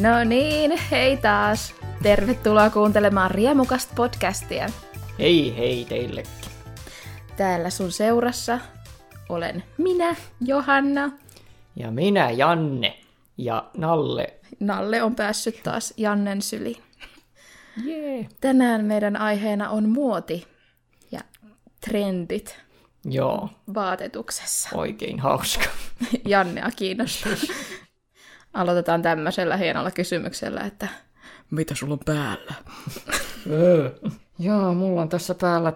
No niin, hei taas. Tervetuloa kuuntelemaan Riemukasta podcastia. Hei hei teillekin. Täällä sun seurassa olen minä, Johanna. Ja minä, Janne. Ja Nalle. Nalle on päässyt taas Jannen syliin. Jee. Tänään meidän aiheena on muoti ja trendit Joo, vaatetuksessa. oikein hauska. Jannea kiinnostaa. Aloitetaan tämmöisellä hienolla kysymyksellä, että mitä sulla on päällä? Öö. Joo, mulla on tässä päällä...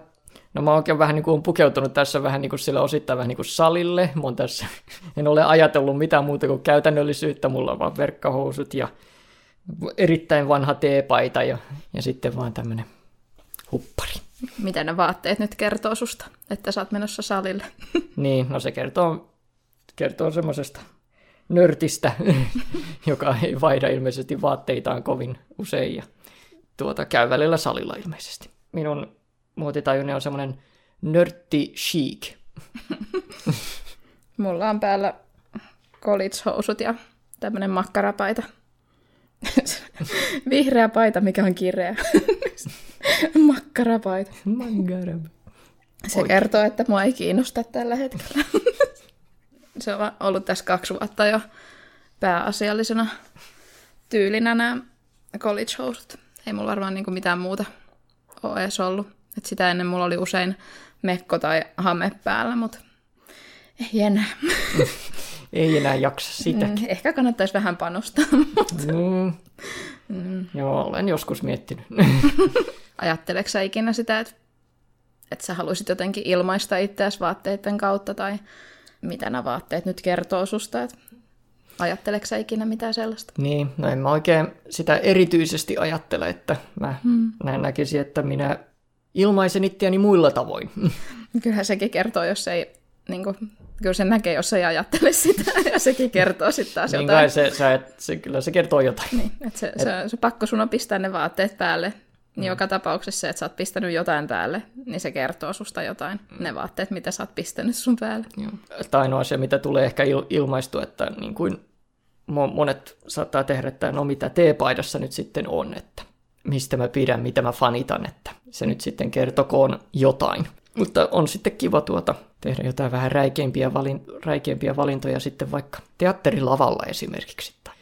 No mä oikein vähän niin kuin pukeutunut tässä vähän niin kuin sillä osittain vähän niin kuin salille. Mä oon tässä, en ole ajatellut mitään muuta kuin käytännöllisyyttä. Mulla on vaan verkkahousut ja erittäin vanha teepaita ja, ja sitten vaan tämmönen huppari. Mitä ne vaatteet nyt kertoo susta, että sä oot menossa salille? Niin, no se kertoo, kertoo semmoisesta nörtistä, joka ei vaihda ilmeisesti vaatteitaan kovin usein ja tuota, käy välillä salilla ilmeisesti. Minun muotitajuni on semmoinen nörtti chic. Mulla on päällä college-housut ja tämmönen makkarapaita. Vihreä paita, mikä on kireä. Makkarapaita. Mangarab. Se Oikein. kertoo, että mua ei kiinnosta tällä hetkellä. Se on ollut tässä kaksi vuotta jo pääasiallisena tyylinä nämä college housut. Ei mulla varmaan niinku mitään muuta ole edes ollut. Et sitä ennen mulla oli usein mekko tai hame päällä, mutta ei enää. Ei enää jaksa sitä. Mm, Ehkä kannattaisi vähän panostaa. Mm. Mm. Joo, olen joskus miettinyt. Ajatteleeko sä ikinä sitä, että, että sä haluaisit jotenkin ilmaista itseäsi vaatteiden kautta, tai mitä nämä vaatteet nyt kertoo susta? Että ajatteleeko sä ikinä mitään sellaista? niin, no en mä oikein sitä erityisesti ajattele, että mä Hmm. näin näkisin, että minä ilmaisen itseäni muilla tavoin. Kyllähän sekin kertoo, jos ei, niin kuin, kyllä se näkee, jos ei ajattele sitä, ja sekin kertoo sitten taas niin jotain. kai se, sä et, se, kyllä se kertoo jotain. Niin, että se, se, se, pakko sun on pistää ne vaatteet päälle. Niin joka tapauksessa se, että sä oot pistänyt jotain päälle, niin se kertoo susta jotain. Ne vaatteet, mitä sä oot pistänyt sun päälle. Joo. Että ainoa asia, mitä tulee ehkä il- ilmaistua, että niin kuin mo- monet saattaa tehdä, että no mitä teepaidassa nyt sitten on, että mistä mä pidän, mitä mä fanitan, että se nyt sitten kertokoon jotain. Mutta on sitten kiva tuota tehdä jotain vähän räikeimpiä, valin- räikeimpiä valintoja sitten vaikka teatterilavalla esimerkiksi. Tai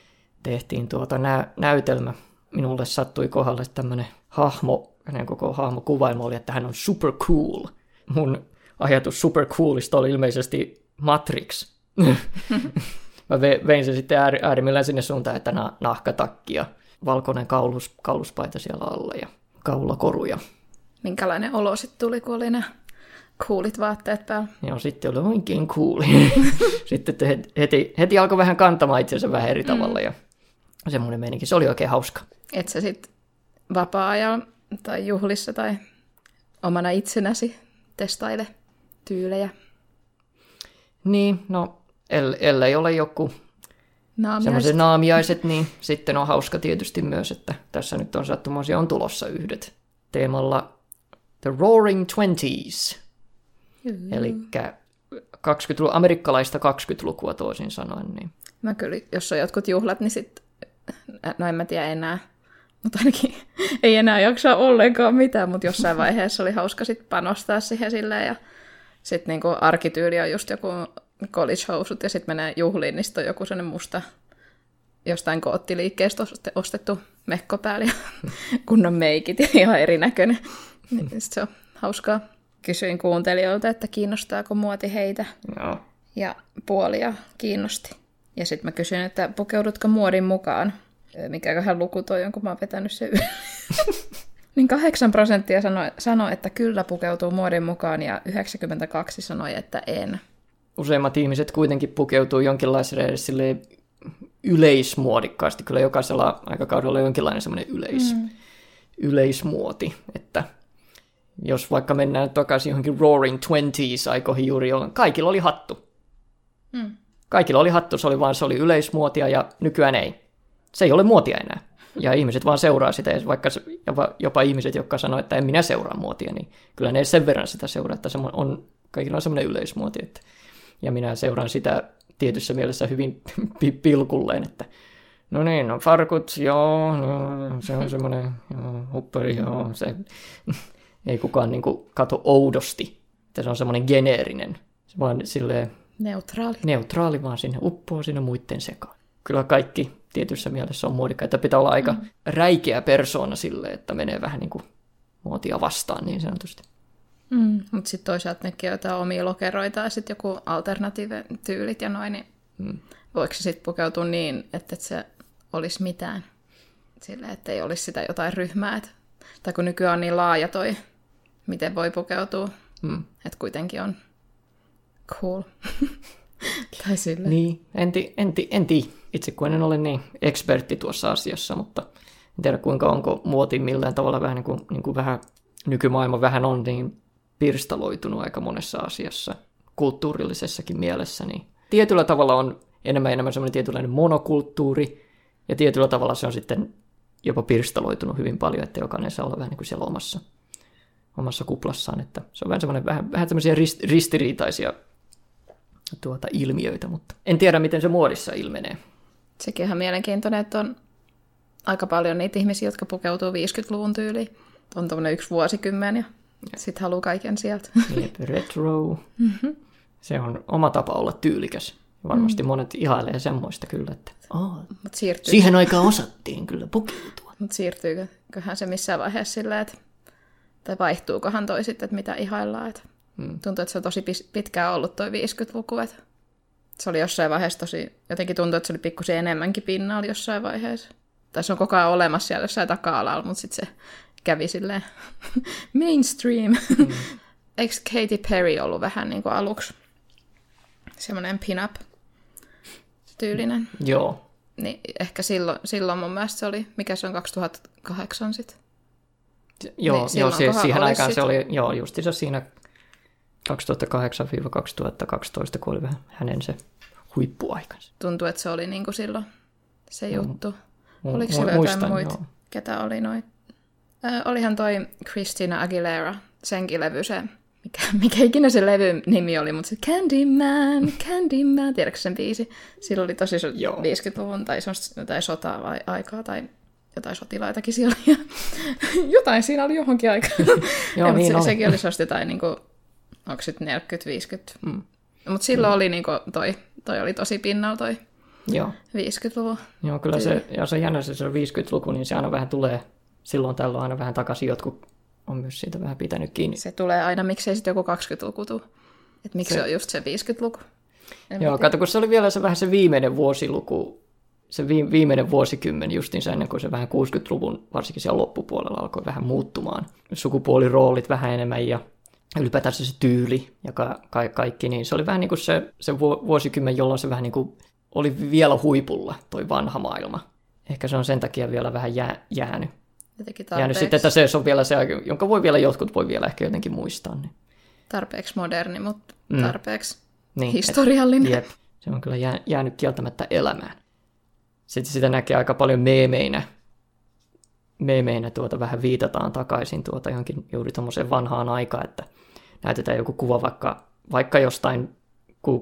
tehtiin tuota nä- näytelmä. Minulle sattui kohdalle tämmöinen hahmo, hänen koko hahmo kuvailma oli, että hän on super cool. Mun ajatus super coolista oli ilmeisesti Matrix. Mä ve- vein sen sitten ääri- äärimmillään sinne suuntaan, että na- nahkatakki ja valkoinen kaulus, kauluspaita siellä alla ja kaulakoruja. Minkälainen olo sitten tuli, kun oli ne coolit vaatteet päällä? Ja sitten oli oikein cool. sitten te heti, heti, heti alkoi vähän kantamaan itsensä vähän eri tavalla ja semmoinen meininki. Se oli oikein hauska. Et sä sitten vapaa-ajalla tai juhlissa tai omana itsenäsi testaile tyylejä? Niin, no el- ellei ole joku Naamiaiset. semmoiset naamiaiset, niin sitten on hauska tietysti myös, että tässä nyt on sattumoisia on tulossa yhdet teemalla The Roaring Twenties, eli 20 amerikkalaista 20-lukua toisin sanoen. Niin. Mä kyllä, jos on jotkut juhlat, niin sit, no en mä tiedä enää, mutta ainakin ei enää jaksa ollenkaan mitään, mutta jossain vaiheessa oli hauska sit panostaa siihen silleen, ja sitten niinku arkityyli on just joku college housut, ja sitten menee juhliin, niin sit on joku sellainen musta jostain koottiliikkeestä oste- ostettu mekko päällä ja kunnon meikit ja ihan erinäköinen. Niin se on hauskaa. Kysyin kuuntelijoilta, että kiinnostaako muoti heitä Joo. ja puolia kiinnosti. Ja sitten mä kysyin, että pukeudutko muodin mukaan? Mikäköhän luku toi on, kun mä oon vetänyt sen yli. niin 8 prosenttia sanoi, sanoi, että kyllä pukeutuu muodin mukaan, ja 92 sanoi, että en. Useimmat ihmiset kuitenkin pukeutuu jonkinlaiselle silleen yleismuodikkaasti. Kyllä jokaisella aikakaudella on jonkinlainen semmoinen yleis, mm. yleismuoti, että jos vaikka mennään takaisin johonkin Roaring Twenties aikoihin juuri, jolloin kaikilla oli hattu. Mm. Kaikilla oli hattu, se oli vaan se oli yleismuotia ja nykyään ei. Se ei ole muotia enää. Ja ihmiset vaan seuraa sitä, ja vaikka jopa, jopa ihmiset, jotka sanoo, että en minä seuraa muotia, niin kyllä ne sen verran sitä seuraa, että se on, kaikilla on semmoinen yleismuoti. Että, ja minä seuraan sitä tietyssä mielessä hyvin pi- pilkulleen, että no niin, no farkut, joo, no, se on semmoinen, joo, huppari, joo, se ei kukaan niin kuin kato oudosti, että se on semmoinen geneerinen, vaan silleen Neutraali. neutraali, vaan sinne uppoo sinne muiden sekaan. Kyllä kaikki tietyssä mielessä on muodikkaita. Pitää olla aika mm. räikeä persoona sille, että menee vähän niin kuin muotia vastaan niin sanotusti. Mm. Mutta sitten toisaalta nekin on jotain omia lokeroita ja sitten joku alternatiive-tyylit ja noin, niin mm. voiko se sitten pukeutua niin, että et se olisi mitään? Sille, että ei olisi sitä jotain ryhmää. Et, tai kun nykyään on niin laaja toi, miten voi pukeutua, mm. että kuitenkin on cool. tai sille. Niin, en, ti, en, ti, en. Itse kun en ole niin ekspertti tuossa asiassa, mutta en tiedä kuinka onko muoti millään tavalla vähän niin kuin, niin kuin vähän nykymaailma vähän on niin pirstaloitunut aika monessa asiassa, kulttuurillisessakin mielessä, niin tietyllä tavalla on enemmän enemmän semmoinen tietynlainen monokulttuuri, ja tietyllä tavalla se on sitten jopa pirstaloitunut hyvin paljon, että jokainen saa olla vähän niin kuin siellä omassa, omassa kuplassaan, että se on vähän semmoinen vähän, vähän semmoisia rist, ristiriitaisia tuota, ilmiöitä, mutta en tiedä, miten se muodissa ilmenee. Sekin on ihan mielenkiintoinen, että on aika paljon niitä ihmisiä, jotka pukeutuu 50-luvun tyyliin. On tuommoinen yksi vuosikymmen ja sitten haluaa kaiken sieltä. Jep, retro. Mm-hmm. Se on oma tapa olla tyylikäs. Varmasti mm. monet ihailee semmoista kyllä, että oh, Mut siirtyy... siihen aikaan osattiin kyllä pukeutua. Mutta siirtyyköhän se missään vaiheessa silleen, että, tai vaihtuukohan toi sitten, että mitä ihaillaan. Että mm. Tuntuu, että se on tosi pitkään ollut toi 50-luku, että se oli jossain vaiheessa tosi, jotenkin tuntuu, että se oli pikkusen enemmänkin pinnalla jossain vaiheessa. Tai se on koko ajan olemassa siellä jossain taka-alalla, mutta sitten se kävi silleen mainstream. Mm. Eikö Katy Perry ollut vähän niin kuin aluksi semmoinen pin-up tyylinen? Joo. Niin ehkä silloin, silloin mun mielestä se oli, mikä se on 2008 sitten? Joo, niin, joo se, siihen aikaan sit... se oli, joo, se siinä 2008-2012, kun oli vähän hänen se huippuaikansa. Tuntuu, että se oli niin kuin silloin se juttu. Mm. Oliko siellä jotain muita, joo. ketä oli noin? Äh, olihan toi Christina Aguilera, senkin levy se, mikä, mikä ikinä se levy nimi oli, mutta se Candyman, Candyman, tiedätkö sen biisi? Sillä oli tosi 50-luvun tai jotain sotaa vai aikaa tai jotain sotilaitakin siellä oli. jotain siinä oli johonkin aikaan. Joo, ja, niin se, sekin oli jotain niin kuin, onko sitten 40-50. Mm. Mutta silloin mm. oli niinku toi, toi oli tosi pinnalla toi Joo. 50-luvun. Joo, kyllä se, ja se jännä se, se 50-luku, niin se aina vähän tulee, silloin tällöin aina vähän takaisin, jotkut on myös siitä vähän pitänyt kiinni. Se tulee aina, miksei sitten joku 20-luku tule. Että miksi se, se on just se 50-luku. En Joo, kato, kun se oli vielä se vähän se viimeinen vuosiluku, se viimeinen vuosikymmen justiinsa ennen kuin se vähän 60-luvun, varsinkin siellä loppupuolella alkoi vähän muuttumaan. Sukupuoliroolit vähän enemmän ja ylipäätään se tyyli ja ka- ka- kaikki, niin se oli vähän niin kuin se, se vuosikymmen, jolloin se vähän niin kuin oli vielä huipulla, toi vanha maailma. Ehkä se on sen takia vielä vähän jää, jäänyt. Jäänyt sitten, että se on vielä se, jonka voi vielä jotkut voi vielä ehkä jotenkin muistaa. Niin. Tarpeeksi moderni, mutta mm. tarpeeksi niin, historiallinen. Et, jep, se on kyllä jää, jäänyt kieltämättä elämään. Sitten sitä näkee aika paljon meemeinä. Meemeinä tuota vähän viitataan takaisin tuota johonkin juuri tuommoiseen vanhaan aikaan, että näytetään joku kuva vaikka, vaikka jostain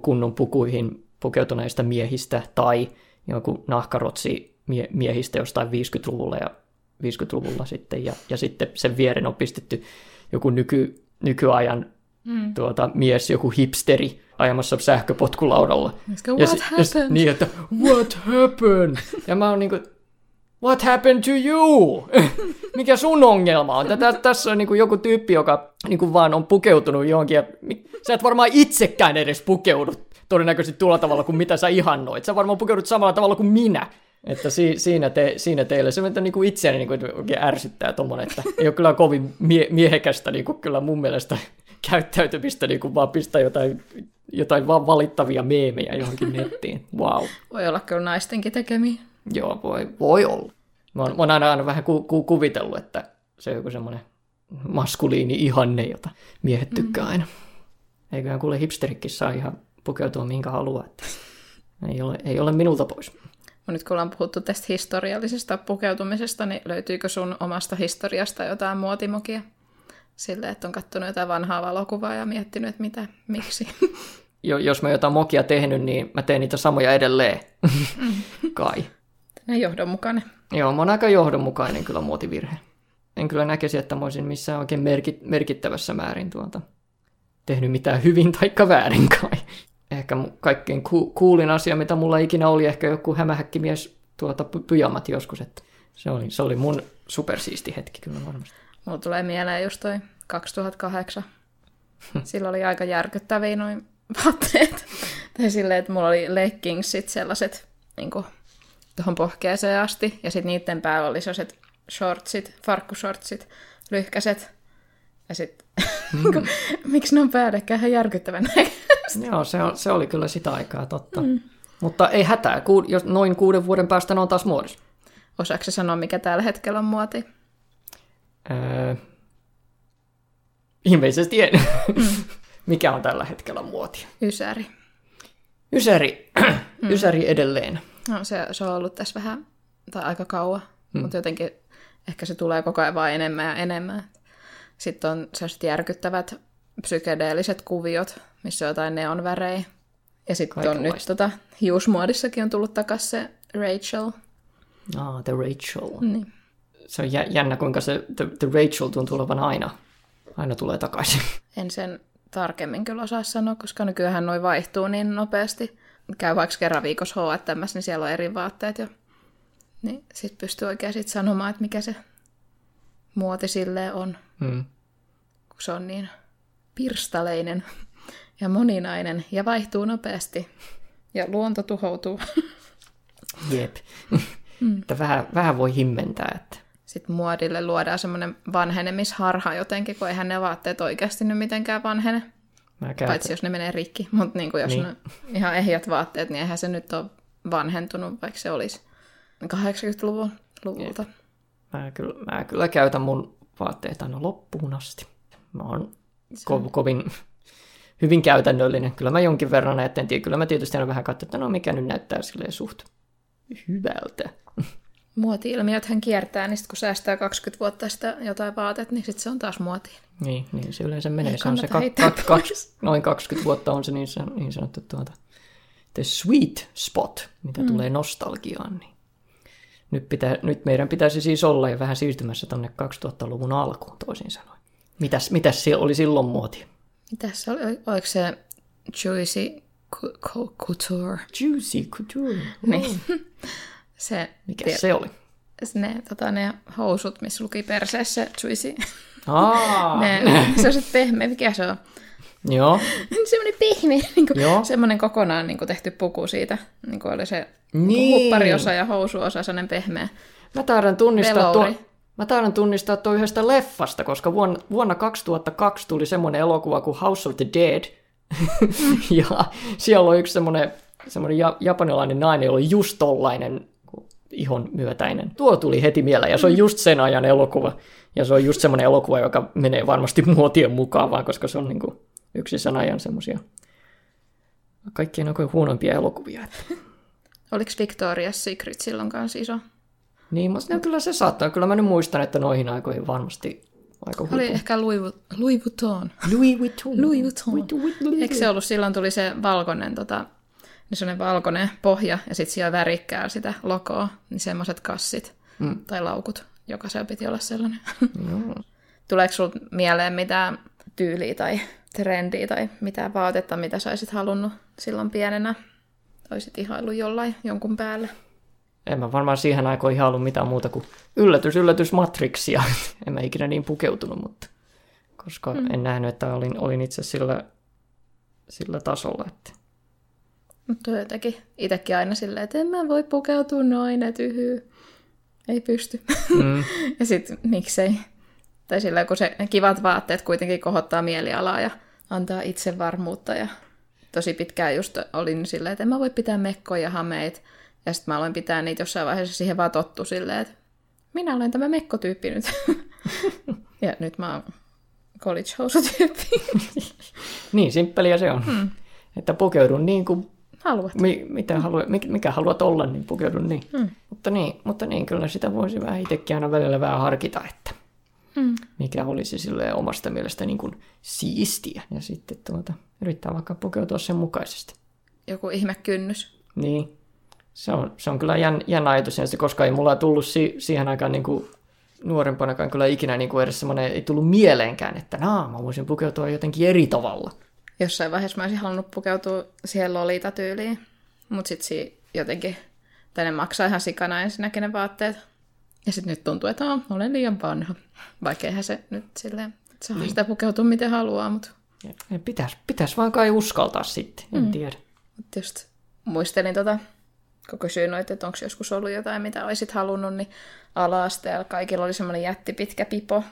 kunnon pukuihin pukeutuneista miehistä tai joku nahkarotsi mie- miehistä jostain 50-luvulla ja 50-luvulla sitten, ja, ja sitten sen vieren on pistetty joku nyky, nykyajan mm. tuota, mies, joku hipsteri ajamassa sähköpotkulaudalla. Go, what ja, happened? Ja, niin, että what happened? ja mä oon niinku, what happened to you? Mikä sun ongelma on? Tätä, tässä on niin kuin joku tyyppi, joka niin kuin vaan on pukeutunut johonkin. Ja sä et varmaan itsekään edes pukeudu todennäköisesti tuolla tavalla kuin mitä sä ihannoit. Sä varmaan pukeudut samalla tavalla kuin minä. Että si, siinä, te, siinä teille se että niin kuin itseäni niin kuin, oikein ärsyttää tuommoinen, että ei ole kyllä kovin mie, miehekästä niin kuin kyllä mun mielestä käyttäytymistä, niin kuin vaan pistää jotain, jotain vaan valittavia meemejä johonkin nettiin. Wow. Voi olla kyllä naistenkin tekemiä. Joo, voi, voi olla. Mä oon, mä oon aina, aina vähän ku, ku, kuvitellut, että se on joku semmoinen maskuliini ihanne, jota miehet tykkää mm. aina. Eiköhän kuule hipsterikin saa ihan pukeutua minkä haluaa, että ei ole, ei ole minulta pois. No nyt kun ollaan puhuttu tästä historiallisesta pukeutumisesta, niin löytyykö sun omasta historiasta jotain muotimokia? Sille, että on katsonut jotain vanhaa valokuvaa ja miettinyt, että mitä, miksi. Jo, jos mä jotain mokia tehnyt, niin mä teen niitä samoja edelleen. Mm. Kai. Ja johdonmukainen. Joo, mä oon aika johdonmukainen kyllä muotivirhe. En kyllä näkisi, että mä olisin missään oikein merkit, merkittävässä määrin tuota, tehnyt mitään hyvin taikka väärin kai. Ehkä kaikkein ku, kuulin asia, mitä mulla ikinä oli, ehkä joku hämähäkkimies tuota py- pyjamat joskus. Että se, oli, se oli mun supersiisti hetki kyllä varmasti. Mulla tulee mieleen just toi 2008. Sillä oli aika järkyttäviä noin vaatteet. tai silleen, että mulla oli leggingsit sellaiset niin tuohon pohkeeseen asti. Ja sitten niiden päällä oli sellaiset shortsit, farkkushortsit, lyhkäiset. Ja sitten, mm. miksi ne on päällekkäin ihan järkyttävän näköistä. Joo, se, on, se oli kyllä sitä aikaa, totta. Mm. Mutta ei hätää, ku, jos noin kuuden vuoden päästä ne on taas muodissa. Osaatko sanoa, mikä tällä hetkellä on muoti? Öö, ilmeisesti en. Mm. mikä on tällä hetkellä muotia? Ysäri. Ysäri, mm. Ysäri edelleen. No, se, se on ollut tässä vähän, tai aika kauan, mm. mutta jotenkin ehkä se tulee koko ajan vaan enemmän ja enemmän. Sitten on sellaiset järkyttävät psykedeelliset kuviot, missä on jotain neonvärejä. Ja sitten on nyt tota, hiusmuodissakin on tullut takaisin se Rachel. Ah, The Rachel. Niin. Se on jännä, kuinka se The, the Rachel tuntuu olevan aina, aina tulee takaisin. En sen tarkemmin kyllä osaa sanoa, koska nykyään noin vaihtuu niin nopeasti. Käy vaikka kerran viikossa H&M, niin siellä on eri vaatteet jo. Niin sit pystyy oikein sit sanomaan, että mikä se muoti silleen on. Hmm. Kun se on niin pirstaleinen ja moninainen ja vaihtuu nopeasti. Ja luonto tuhoutuu. Jep. Mm. että vähän, vähän voi himmentää. Että... Sitten muodille luodaan semmoinen vanhenemisharha jotenkin, kun eihän ne vaatteet oikeasti nyt mitenkään vanhene. Mä Paitsi jos ne menee rikki. Mutta niin jos niin. ne ihan ehjät vaatteet, niin eihän se nyt ole vanhentunut, vaikka se olisi 80-luvun luvulta. Mä kyllä, mä kyllä käytän mun vaatteet aina loppuun asti. Mä oon ko- kovin hyvin käytännöllinen. Kyllä mä jonkin verran ajattelen, kyllä mä tietysti aina vähän katson, että no mikä nyt näyttää silleen suht hyvältä. Muoti-ilmiöthän kiertää, niin sit kun säästää 20 vuotta sitä jotain vaatet, niin sitten se on taas muoti. Niin, niin se yleensä menee. se on se ka- ka- ka- noin 20 vuotta on se niin, niin sanottu tuota, the sweet spot, mitä mm. tulee nostalgiaan. Niin. Nyt, pitää, nyt meidän pitäisi siis olla jo vähän siirtymässä tuonne 2000-luvun alkuun toisin sanoen. Mitäs, mitäs siellä oli silloin muoti? Mitäs se oli? Oliko se Juicy Couture? Juicy Couture. Niin. se, Mikä tiedä, se oli? Ne, tota, ne housut, missä luki perseessä Juicy. Aa. ne, se on se pehmeä, mikä se on? Joo. semmoinen pehmeä, niin kuin, Joo. semmoinen kokonaan niin kuin tehty puku siitä. Niin kuin oli se niin. huppariosa ja housuosa, semmoinen pehmeä. Mä taidan tunnistaa, tuo, mä taidan tunnistaa tuo yhdestä leffasta, koska vuonna, vuonna 2002 tuli semmoinen elokuva kuin House of the Dead. ja siellä on yksi semmoinen, semmoinen japanilainen nainen, jolla on just tollainen ihon myötäinen. Tuo tuli heti mieleen, ja se on just sen ajan elokuva. Ja se on just semmoinen elokuva, joka menee varmasti muotien mukaan, vaan koska se on niin kuin yksi sen ajan semmoisia kaikkien oikein huonompia elokuvia. Oliko Victoria's Secret silloin kanssa iso? Niin, mutta no, kyllä se saattaa. Kyllä mä nyt muistan, että noihin aikoihin varmasti aika huipu. Oli ehkä Louis, Louis Vuitton. Louis Vuitton. Louis Vuitton. Eikö se ollut, silloin tuli se valkoinen, tota, niin sellainen valkoinen pohja ja sitten siellä värikkää sitä logoa, niin semmoiset kassit mm. tai laukut. Jokaisella piti olla sellainen. Joo. Tuleeko sinulle mieleen mitään tyyliä tai trendiä tai mitä vaatetta, mitä saisit halunnut silloin pienenä? Olisit ihailu jollain jonkun päälle? En mä varmaan siihen aikaan ihailu mitään muuta kuin yllätys, yllätys Matrixia. en mä ikinä niin pukeutunut, mutta koska mm. en nähnyt, että olin, olin itse sillä, sillä tasolla. Että... Mutta jotenkin itsekin aina silleen, että en mä voi pukeutua noin, että yhyy. Ei pysty. Mm. ja sitten miksei. Tai sillä kun se kivat vaatteet kuitenkin kohottaa mielialaa ja antaa itsevarmuutta. Ja tosi pitkään just olin silleen, että en mä voi pitää mekkoja ja hameita. Ja sitten mä aloin pitää niitä jossain vaiheessa siihen vaan tottu silleen, että minä olen tämä mekkotyyppi nyt. ja nyt mä oon college housutyyppi. niin, simppeliä se on. Hmm. Että pukeudun niin kuin haluat. Mi- mitä halu- mikä haluat olla, niin pukeudun niin. Hmm. Mutta niin. Mutta niin, kyllä sitä voisi vähän itsekin aina välillä vähän harkita, että hmm. mikä olisi sille omasta mielestä niin kuin siistiä. Ja sitten tuota, yrittää vaikka pukeutua sen mukaisesti. Joku ihme kynnys. Niin. Se on, se on kyllä jän, jännä ajatus, koska ei mulla tullut si, siihen aikaan niin kuin nuorempanakaan kyllä ikinä niin kuin edes semmoinen, ei tullut mieleenkään, että naa, mä voisin pukeutua jotenkin eri tavalla. Jossain vaiheessa mä olisin halunnut pukeutua siihen Lolita-tyyliin, mutta sitten jotenkin, tai ne maksaa ihan sikana ensinnäkin ne vaatteet. Ja sitten nyt tuntuu, että oh, olen liian vanha. Vaikka eihän se nyt silleen, saa niin. sitä pukeutua miten haluaa, mutta... Pitäisi pitäis vaan kai uskaltaa sitten, en mm. tiedä. Mut just muistelin tota, kun kysyin että onko joskus ollut jotain, mitä olisit halunnut, niin ala-asteella kaikilla oli semmoinen jättipitkä pipo.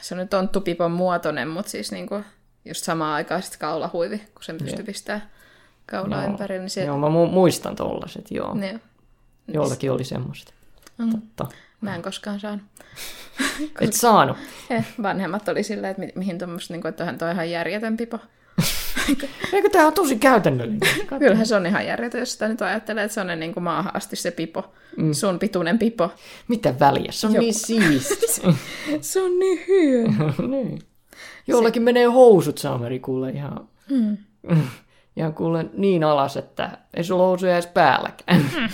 Se on nyt tonttupipon muotoinen, mutta siis niinku just samaan aikaan sitten kaulahuivi, kun sen pystyy pistämään kaulaa joo. ympäri. Niin se... Joo, mä mu- muistan tollaset, joo. Niin. Jollakin oli semmoista. Mm. Totta. Mä en koskaan saanut. Et saanut? Eh, vanhemmat oli silleen, että mi- mihin tuommoista, niin kuin, että toi ihan järjetön pipo. Eikö tämä on tosi käytännöllinen? Kyllähän se on ihan järjetön, jos sitä nyt ajattelee, että se on niin kuin maahan asti se pipo. Mm. Sun pituinen pipo. Mitä väliä? Se on Joku. niin siisti. se on niin hieno. niin. Jollakin se... menee housut saameri kuule ihan... Mm. Ihan kuule niin alas, että ei sulla housuja edes päälläkään. Mm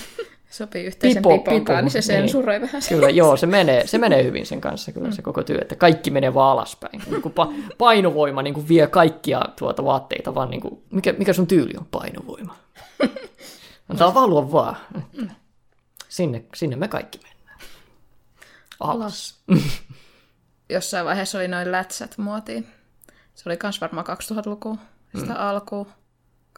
sopii yhteisen pipo, pipo, niin se sensuroi niin. vähän. Kyllä, joo, se menee, se menee hyvin sen kanssa kyllä se koko työ, että kaikki menee vaan alaspäin. Niin kuin pa- painovoima niin kuin vie kaikkia tuota vaatteita, vaan niin kuin, mikä, mikä sun tyyli on painovoima? Antaa valua vaan. Sinne, sinne me kaikki mennään. Alas. Jossain vaiheessa oli noin lätsät muotiin. Se oli kans varmaan 2000-lukua, sitä mm. alkuun.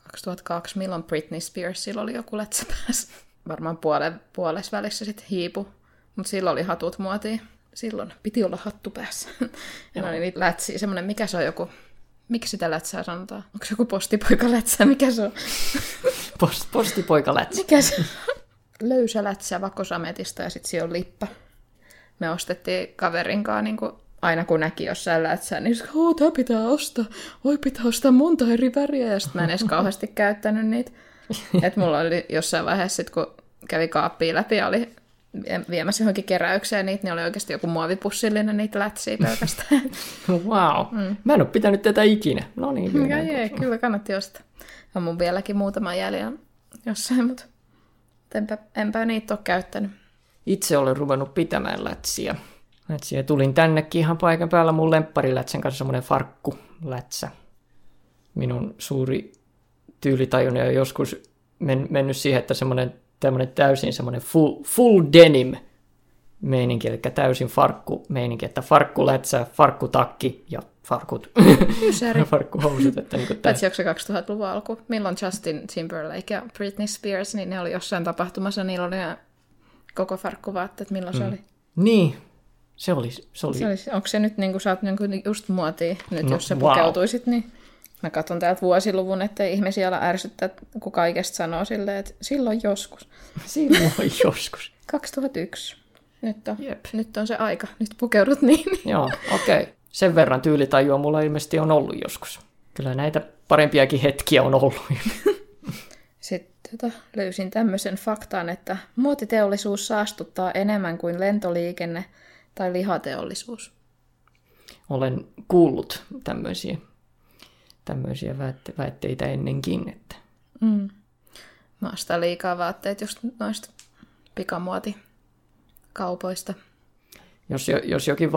2002, milloin Britney Spearsilla oli joku lätsä päässä varmaan puole, puolessa välissä sitten hiipu, mutta silloin oli hatut muotiin. Silloin piti olla hattu päässä. ja ne oli niitä lätsiä, semmoinen, mikä se on joku, miksi sitä lätsää sanotaan? Onko se joku postipoika lätsä, mikä se on? Post, postipoika lätsä. Mikä se Löysä lätsä vakosametista ja sitten siellä on lippa. Me ostettiin kaverin kanssa niin kuin aina kun näki jossain lätsää, niin että tämä pitää ostaa. Oi, pitää ostaa monta eri väriä. Ja sitten mä en edes kauheasti käyttänyt niitä. Et mulla oli jossain vaiheessa, sit, kun kävi kaappiin läpi ja oli viemässä johonkin keräykseen niitä, niin oli oikeasti joku muovipussillinen niitä lätsiä pelkästään. wow. Mm. Mä en ole pitänyt tätä ikinä. No niin. Mikä ei, kyllä kannatti ostaa. On mun vieläkin muutama jäljellä jossain, mutta enpä, enpä niitä ole käyttänyt. Itse olen ruvennut pitämään lätsiä. Lätsiä. Tulin tännekin ihan paikan päällä mun lempparilätsän kanssa semmoinen farkkulätsä. Minun suuri tyylitaju on joskus men, mennyt siihen, että semmoinen tämmöinen täysin semmoinen full, full denim meininki, eli täysin farkku meininki, että farkkulätsä, farkkutakki ja farkut, farkkuhousut. Että niin Paitsi onko se 2000-luvun alku, milloin Justin Timberlake ja Britney Spears, niin ne oli jossain tapahtumassa, niillä oli koko farkkuvaatteet, milloin mm. se oli? Niin, se oli. Se oli. Se oli onko se nyt, niin kuin, sä oot niin kuin just muotia nyt, no, jos sä wow. pukeutuisit, niin... Mä katson täältä vuosiluvun, että ihmisiä ala ärsyttää, kun kaikesta sanoo silleen, että silloin joskus. Silloin joskus. 2001. Nyt on, Jep. nyt on se aika. Nyt pukeudut niin. Joo, okei. Okay. Sen verran tyylitajua mulla ilmeisesti on ollut joskus. Kyllä näitä parempiakin hetkiä on ollut. Sitten tota, löysin tämmöisen faktaan, että muotiteollisuus saastuttaa enemmän kuin lentoliikenne tai lihateollisuus. Olen kuullut tämmöisiä tämmöisiä väitteitä ennenkin. Että. Mm. Mä ostan liikaa vaatteet just noista pikamuotikaupoista. Jos, jos jokin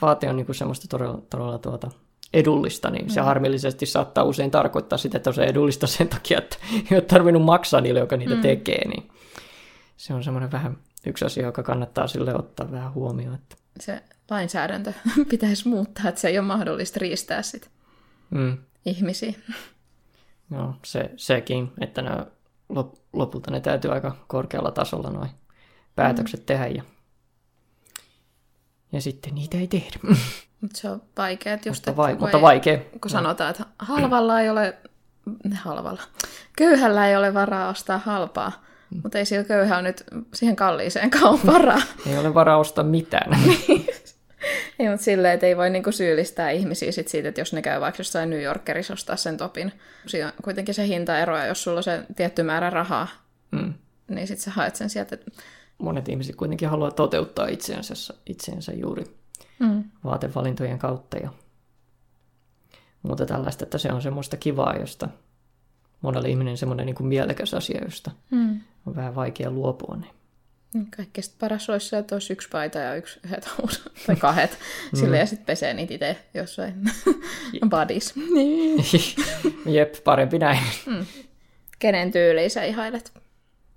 vaate on niinku semmoista todella, todella tuota edullista, niin mm. se harmillisesti saattaa usein tarkoittaa sitä, että se on edullista sen takia, että ei ole tarvinnut maksaa niille, joka niitä mm. tekee. Niin se on semmoinen vähän yksi asia, joka kannattaa sille ottaa vähän huomioon. Että... Se lainsäädäntö pitäisi muuttaa, että se ei ole mahdollista riistää sitä. Mm ihmisiä. Joo, se, sekin, että ne, lopulta ne täytyy aika korkealla tasolla noin päätökset mm. tehdä ja, ja sitten niitä ei tehdä. Mutta se on vaikea, että just, mutta, vai, että, mutta vaikea. Kun no. sanotaan, että halvalla ei ole, halvalla, köyhällä ei ole varaa ostaa halpaa. mutta ei sillä köyhällä nyt siihen kalliiseen kauan varaa. ei ole varaa ostaa mitään. Ei, mutta silleen, että ei voi niinku syyllistää ihmisiä sit siitä, että jos ne käy vaikka jossain New Yorkerissa ostaa sen topin. Siinä on kuitenkin se hintaero, ja jos sulla on se tietty määrä rahaa, mm. niin sitten sä haet sen sieltä. Monet ihmiset kuitenkin haluaa toteuttaa itseensä, itseensä juuri mm. vaatevalintojen kautta ja muuta tällaista, että se on semmoista kivaa, josta monelle ihminen semmoinen niin kuin mielekäs asia, josta Mm. on vähän vaikea luopua. Niin. Kaikkein paras olisi se, että olisi yksi paita ja yksi yhdet housut, tai kahdet. Sille ja sitten pesee niitä itse jossain badis. Jep, parempi näin. Kenen tyyliä sä ihailet?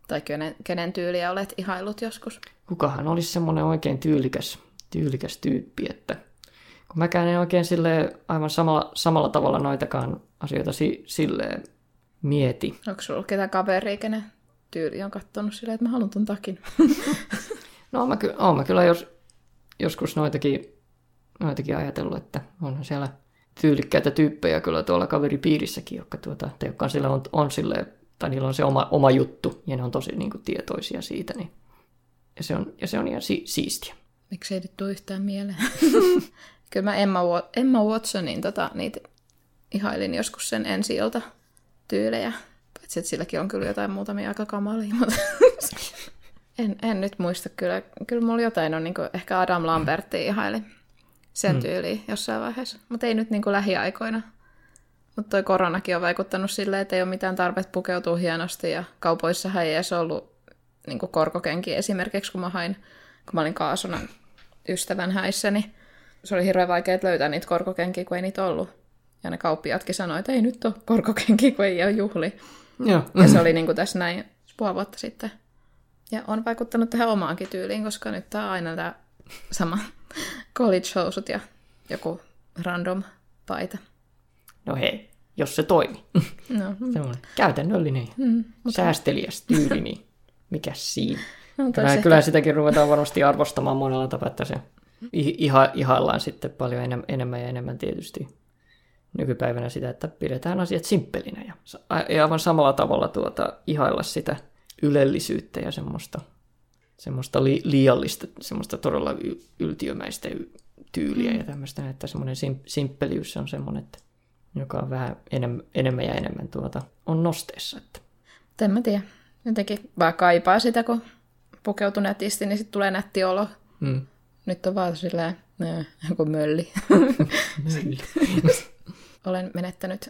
Tai kenen, kenen tyyliä olet ihailut joskus? Kukahan olisi semmoinen oikein tyylikäs, tyylikäs tyyppi, että kun mäkään en oikein sille aivan samalla, samalla tavalla noitakaan asioita si, silleen mieti. Onko sulla ketään kaveria, kenen tyyli on kattonut silleen, että mä haluan ton takin? No mä, ky- oon mä kyllä jos, joskus noitakin, noitakin ajatellut, että onhan siellä tyylikkäitä tyyppejä kyllä tuolla kaveripiirissäkin, jotka, tuota, tai jotka on, sillä on, on silleen, tai niillä on se oma, oma juttu, ja ne on tosi niin kuin, tietoisia siitä, niin, ja, se on, ja se on ihan si- siistiä. Miksi ei nyt tule yhtään mieleen? Kyllä mä Emma, Emma Watsonin tota, niitä ihailin joskus sen ensi tyylejä. Paitsi, että silläkin on kyllä jotain muutamia aika kamalia, mutta en, en, nyt muista kyllä. Kyllä mulla jotain on, niin kuin, ehkä Adam Lambertin ihaili sen tyyliin jossain vaiheessa. Mutta ei nyt niin kuin lähiaikoina. Mutta toi koronakin on vaikuttanut silleen, että ei ole mitään tarvetta pukeutua hienosti ja kaupoissahan ei edes ollut niin korkokenki esimerkiksi, kun mä hain, kun mä olin kaasuna ystävän häissä, niin se oli hirveän vaikea löytää niitä korkokenkiä, kun ei niitä ollut. Ja ne kauppiaatkin sanoi, että ei nyt ole korkokenkiä, kun ei ole juhli. Joo. Ja se oli niin kuin tässä näin puoli vuotta sitten. Ja on vaikuttanut tähän omaankin tyyliin, koska nyt tää on aina tämä sama college-housut ja joku random paita. No hei, jos se toimi. No, Semmoinen käytännöllinen, mm, säästeliäs tyyli, niin mikä siinä? no mutta Kyllä, kyllä sitäkin ruvetaan varmasti arvostamaan monella tapaa, että se iha, ihaillaan sitten paljon enem, enemmän ja enemmän tietysti nykypäivänä sitä, että pidetään asiat simppelinä ja, ja aivan samalla tavalla tuota, ihailla sitä ylellisyyttä ja semmoista, semmoista li, liiallista, semmoista todella y- yltiömäistä tyyliä mm. ja tämmöistä, että semmoinen sim, simppeliys on semmoinen, että, joka on vähän enemmän, enemmän ja enemmän tuota, on nosteessa. Että. En mä tiedä. Jotenkin vaan kaipaa sitä, kun pukeutuu nätisti, niin sitten tulee nätti olo. Mm. Nyt on vaan silleen, joku mölli. Olen menettänyt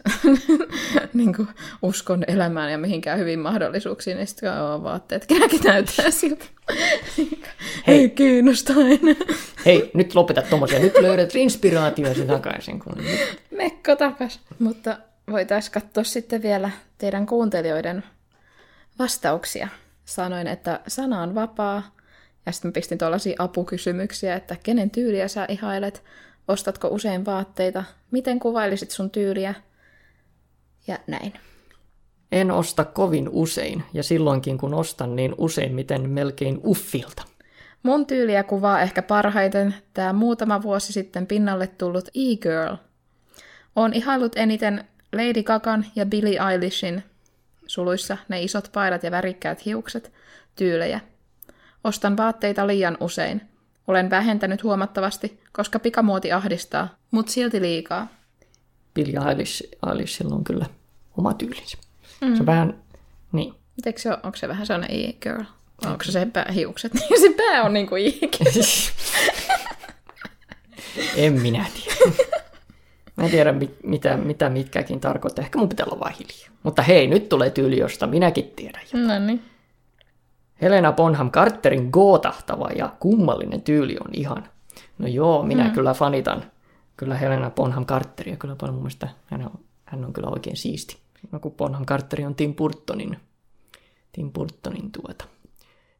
niin kuin, uskon elämään ja mihinkään hyvin mahdollisuuksiin, niin sitten on vaatteet kenäkin näyttää siltä. Hei. Ei kiinnosta enää. Hei, nyt lopeta tommosia. Nyt löydät inspiraatioasi takaisin. Kun Mekko takas. Mutta voitaisiin katsoa sitten vielä teidän kuuntelijoiden vastauksia. Sanoin, että sana on vapaa. Ja sitten pistin tuollaisia apukysymyksiä, että kenen tyyliä sä ihailet, ostatko usein vaatteita, miten kuvailisit sun tyyliä ja näin. En osta kovin usein, ja silloinkin kun ostan, niin useimmiten melkein uffilta. Mun tyyliä kuvaa ehkä parhaiten tämä muutama vuosi sitten pinnalle tullut e-girl. On ihailut eniten Lady Gagan ja Billie Eilishin, suluissa ne isot paidat ja värikkäät hiukset, tyylejä. Ostan vaatteita liian usein. Olen vähentänyt huomattavasti, koska pikamuoti ahdistaa, mut silti liikaa. Billie Eilish, Eilishilla on kyllä oma tyylinsä. Mm. Se on vähän, niin. Eikö se ole, onko se vähän sellainen e-girl? Onko se se pää, hiukset? Niin se pää on niinku e-girl. en minä tiedä. Mä en tiedä, mit- mitä, mitä mitkäkin tarkoittaa. Ehkä mun pitää olla vaan hiljaa. Mutta hei, nyt tulee tyyli, josta minäkin tiedän. jo. No niin. Helena Bonham Carterin gootahtava ja kummallinen tyyli on ihan. No joo, minä mm. kyllä fanitan kyllä Helena Bonham Carteria kyllä paljon mun mielestä. Hän on, hän on kyllä oikein siisti. No kun Bonham Carteri on Tim Burtonin, Tim Burtonin tuota,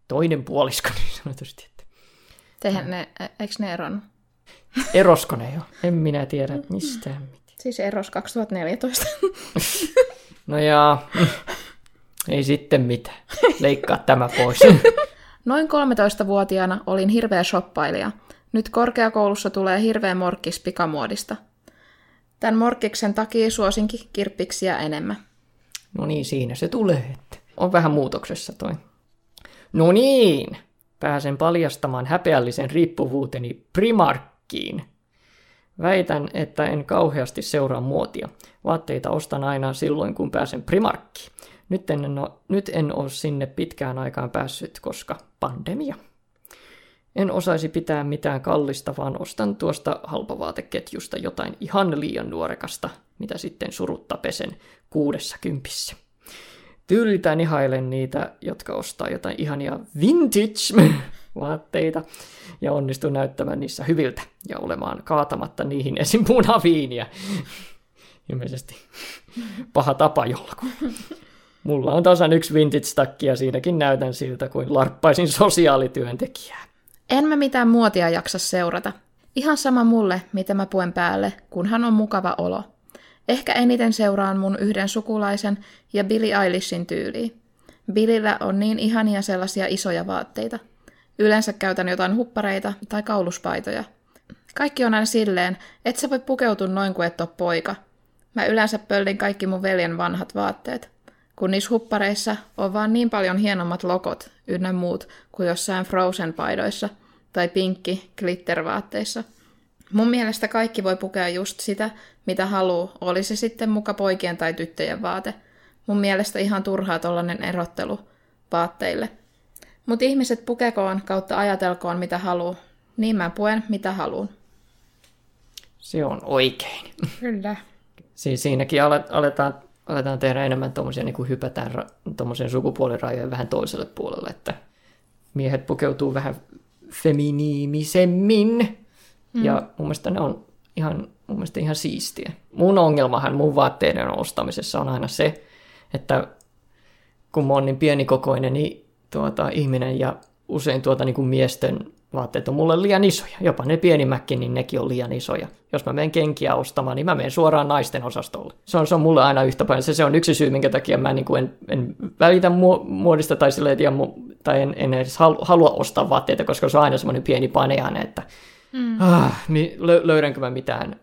toinen puolisko niin sanotusti. Että Tehän ne, eikö ne eronnut? erosko ne jo? En minä tiedä mistään mitään. Siis eros 2014. No jaa, ei sitten mitään. Leikkaa tämä pois. Noin 13-vuotiaana olin hirveä shoppailija. Nyt korkeakoulussa tulee hirveä morkkis pikamuodista. Tämän morkkiksen takia suosinkin kirppiksiä enemmän. No niin, siinä se tulee. Että on vähän muutoksessa toi. No niin, pääsen paljastamaan häpeällisen riippuvuuteni Primarkkiin. Väitän, että en kauheasti seuraa muotia. Vaatteita ostan aina silloin, kun pääsen Primarkkiin. Nyt en, ole, nyt en ole sinne pitkään aikaan päässyt, koska pandemia. En osaisi pitää mitään kallista, vaan ostan tuosta halpavaateketjusta jotain ihan liian nuorekasta, mitä sitten surutta pesen kuudessa kympissä. tyyliltään ihailen niitä, jotka ostaa jotain ihania vintage-vaatteita ja onnistuu näyttämään niissä hyviltä ja olemaan kaatamatta niihin esim. punaviiniä. Ilmeisesti paha tapa jollakulla. Mulla on tasan yksi vintage-takki ja siinäkin näytän siltä, kuin larppaisin sosiaalityöntekijää. En mä mitään muotia jaksa seurata. Ihan sama mulle, mitä mä puen päälle, kunhan on mukava olo. Ehkä eniten seuraan mun yhden sukulaisen ja Billy Eilishin tyyliä. Billillä on niin ihania sellaisia isoja vaatteita. Yleensä käytän jotain huppareita tai kauluspaitoja. Kaikki on aina silleen, että sä voi pukeutua noin kuin et ole poika. Mä yleensä pöllin kaikki mun veljen vanhat vaatteet. Kun niissä huppareissa on vaan niin paljon hienommat lokot ynnä muut kuin jossain Frozen-paidoissa tai pinkki glittervaatteissa. Mun mielestä kaikki voi pukea just sitä, mitä haluu, oli se sitten muka poikien tai tyttöjen vaate. Mun mielestä ihan turhaa tollanen erottelu vaatteille. Mut ihmiset pukekoon kautta ajatelkoon mitä haluu. Niin mä puen mitä haluun. Se on oikein. Kyllä. Siis siinäkin ale- aletaan, aletaan tehdä enemmän tuommoisia, niin kuin hypätään ra- tuommoisen sukupuolirajojen vähän toiselle puolelle, että miehet pukeutuu vähän feminiimisemmin. Mm. Ja mun mielestä ne on ihan, mun mielestä ihan siistiä. Mun ongelmahan mun vaatteiden ostamisessa on aina se, että kun mä oon niin pienikokoinen niin tuota, ihminen ja usein tuota niin kuin miesten vaatteet on mulle liian isoja. Jopa ne pienimmätkin, niin nekin on liian isoja. Jos mä menen kenkiä ostamaan, niin mä menen suoraan naisten osastolle. Se on, se on mulle aina yhtä paljon. Se, se on yksi syy, minkä takia mä niin kuin en, en välitä muodista tai, silleen, mu- tai en, en edes halua ostaa vaatteita, koska se on aina semmoinen pieni paneane, että mm. ah, niin lö- löydänkö mä mitään.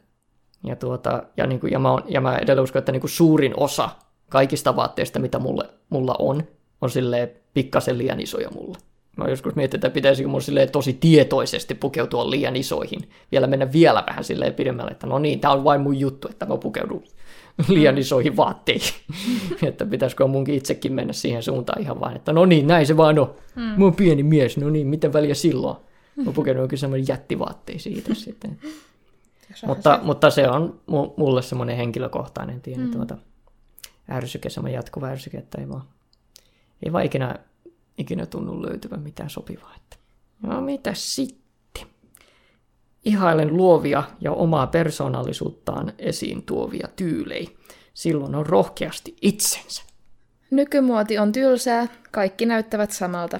Ja, tuota, ja, niin kuin, ja, mä, on, ja mä edelleen uskon, että niin kuin suurin osa kaikista vaatteista, mitä mulle, mulla on, on silleen pikkasen liian isoja mulle. Mä joskus mietin, että pitäisikö mun silleen tosi tietoisesti pukeutua liian isoihin. Vielä mennä vielä vähän silleen pidemmälle, että no niin, tää on vain mun juttu, että mä pukeudun liian isoihin vaatteihin. että pitäisikö munkin itsekin mennä siihen suuntaan ihan vaan, että no niin, näin se vaan on. Mm. Mä oon pieni mies, no niin, miten väliä silloin? Mä pukeudun kyllä semmoinen jättivaatteisiin itse sitten. mutta, se. mutta se on mulle semmoinen henkilökohtainen tieni mm. tuota, ärsyke, semmoinen jatkuva ärsyke, että ei vaan, ei vaan ikinä ikinä tunnu löytyvän mitään sopivaa. Että. No mitä sitten? Ihailen luovia ja omaa persoonallisuuttaan esiin tuovia tyylejä. Silloin on rohkeasti itsensä. Nykymuoti on tylsää, kaikki näyttävät samalta.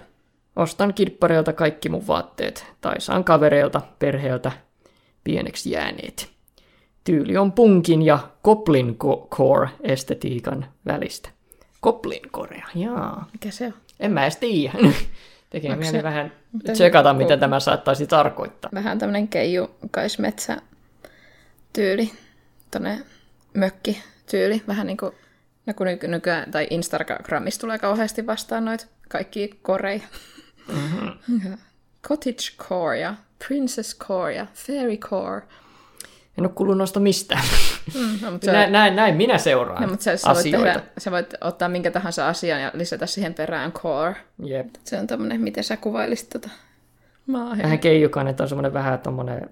Ostan kirppareilta kaikki mun vaatteet, tai saan kavereilta, perheeltä, pieneksi jääneet. Tyyli on punkin ja Goblin Core-estetiikan välistä. Goblin Corea, jaa. Mikä se on? En mä edes tiedä. Tekee mieli se, vähän tsekata, mitä tämä saattaisi tarkoittaa. Vähän tämmöinen keijukaismetsä tyyli, tonne mökki tyyli, vähän niin kuin, no kun nykyään, tai Instagramissa tulee kauheasti vastaan noita kaikki koreja. Mm-hmm. Cottage core ja Princess core ja Fairy core. En ole kuullut noista mistään. Mm, no, mutta näin, näin, näin minä seuraan no, mutta sä, asioita. Voit tehdä, sä voit ottaa minkä tahansa asian ja lisätä siihen perään core. Jep. Se on tämmöinen, miten sä kuvailisit tota maahan. Vähän keijukainen, että on semmoinen vähän tommonen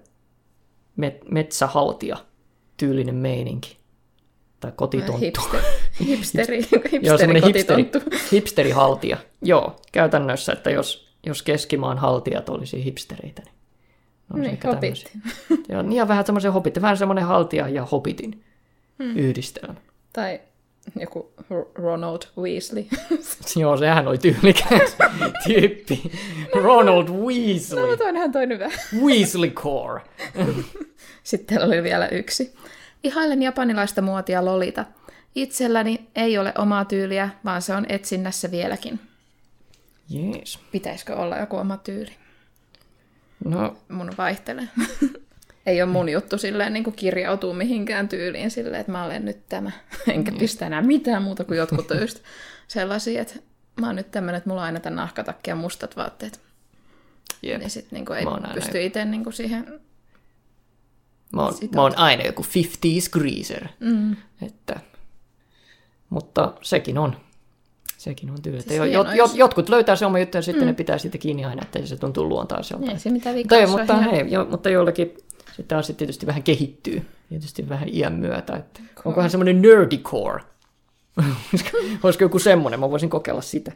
met, metsähaltia tyylinen meininki. Tai kotitonttu. Hipster, hipsteri, hipsteri, Joo, hipsteri, hipsterihaltia. Joo, käytännössä, että jos, jos keskimaan haltijat olisi hipstereitä, niin No, niin, hobbit. Joo, niin ja vähän semmoisen hobbit, vähän semmoinen haltia ja hobbitin hmm. yhdistelmä. Tai joku Ronald Weasley. Joo, sehän oli tyylikäs tyyppi. Ronald Weasley. No, toinenhan toinen vähän. Weasley Core. Sitten oli vielä yksi. Ihailen japanilaista muotia Lolita. Itselläni ei ole omaa tyyliä, vaan se on etsinnässä vieläkin. Jees. Pitäisikö olla joku oma tyyli? No. Mun vaihtelee. Ei ole mun juttu silleen niin kuin kirjautuu mihinkään tyyliin silleen, että mä olen nyt tämä. Enkä pistä enää mitään muuta kuin jotkut just sellaisia, että mä oon nyt tämmöinen, että mulla on aina tämän nahkatakki ja mustat vaatteet. Jep. Niin sit niin kuin ei pysty aina... itse niin kuin siihen... Mä oon, mä oon aina joku 50s greaser. Mm. Että, mutta sekin on Sekin on tyyli. Siis jot, jot, jotkut löytää se oma juttu ja sitten mm. ne pitää siitä kiinni aina, että se tuntuu luontaiselta. Ei se mitään vikaa. Tai, mutta, hei, jo, mutta joillekin sitten taas tietysti vähän kehittyy. Tietysti vähän iän myötä. Että onkohan semmoinen nerdycore? Olisiko joku semmonen, mä voisin kokeilla sitä.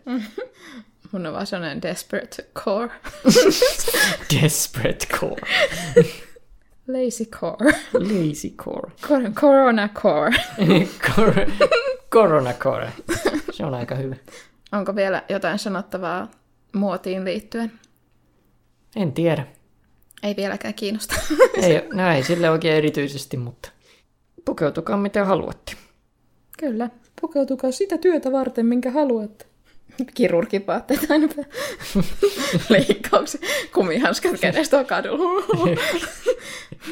Mun on vaan sellainen desperate core. Desperate core. Lazy core. Lazy core. Cor- corona core. Cor- Corona core. Se on aika hyvä. Onko vielä jotain sanottavaa muotiin liittyen? En tiedä. Ei vieläkään kiinnosta. Ei, no ei sille oikein erityisesti, mutta pukeutukaa miten haluatte. Kyllä. Pukeutukaa sitä työtä varten, minkä haluatte. Kirurgipaatteet aina leikkauksia. Kumihanskat kädestä on kadulla.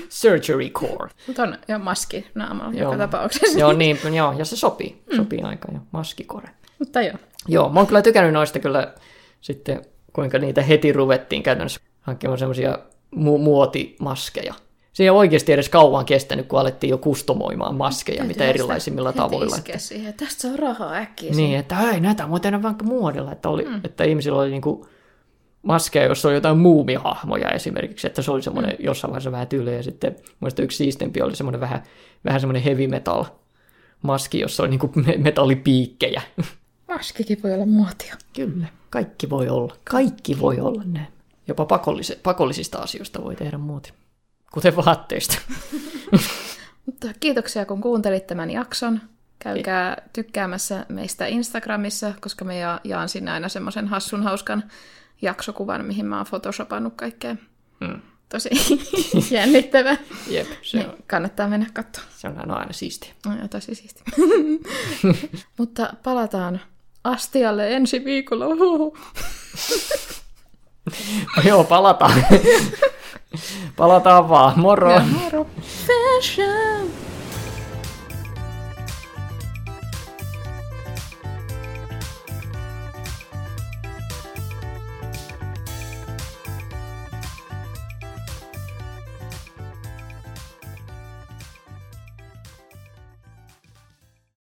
Surgery core. Mutta on jo maski naamalla Joo. joka tapauksessa. Joo, niin, joo, ja se sopii. Sopii aika jo. Maskikore. Mutta joo. Joo, mä oon kyllä tykännyt noista kyllä sitten, kuinka niitä heti ruvettiin käytännössä hankkimaan semmoisia mu- muotimaskeja. Se ei ole oikeasti edes kauan kestänyt, kun alettiin jo kustomoimaan maskeja, mitä erilaisimmilla tavoilla. iskeä siihen. Tästä saa rahaa äkkiä. Niin, että hei, näitä on muuten vaikka muodilla, että, oli, mm. että ihmisillä oli niinku maskeja, jossa oli jotain muumihahmoja esimerkiksi, että se oli semmoinen mm. jossain vaiheessa vähän tyyliä, ja sitten muista yksi siistempi oli semmoinen vähän, vähän semmoinen heavy metal maski, jossa oli niinku me- metallipiikkejä. Maskikin voi olla muotia. Kyllä, kaikki voi olla, kaikki voi olla näin. Jopa pakollis- pakollisista asioista voi tehdä muuten, kuten vaatteista. Mutta kiitoksia, kun kuuntelit tämän jakson. Käykää tykkäämässä meistä Instagramissa, koska me ja- jaan sinne aina semmoisen hassun hauskan jaksokuvan, mihin mä oon photoshopannut kaikkea. Mm. Tosi jännittävää. Jep, se Niin, on, kannattaa mennä katsomaan. se on aina, aina siistiä. No, joo, tosi siisti. Mutta palataan astialle ensi viikolla. Joo, palataan. Palataan vaan. Moro! Ja moro. Fashion.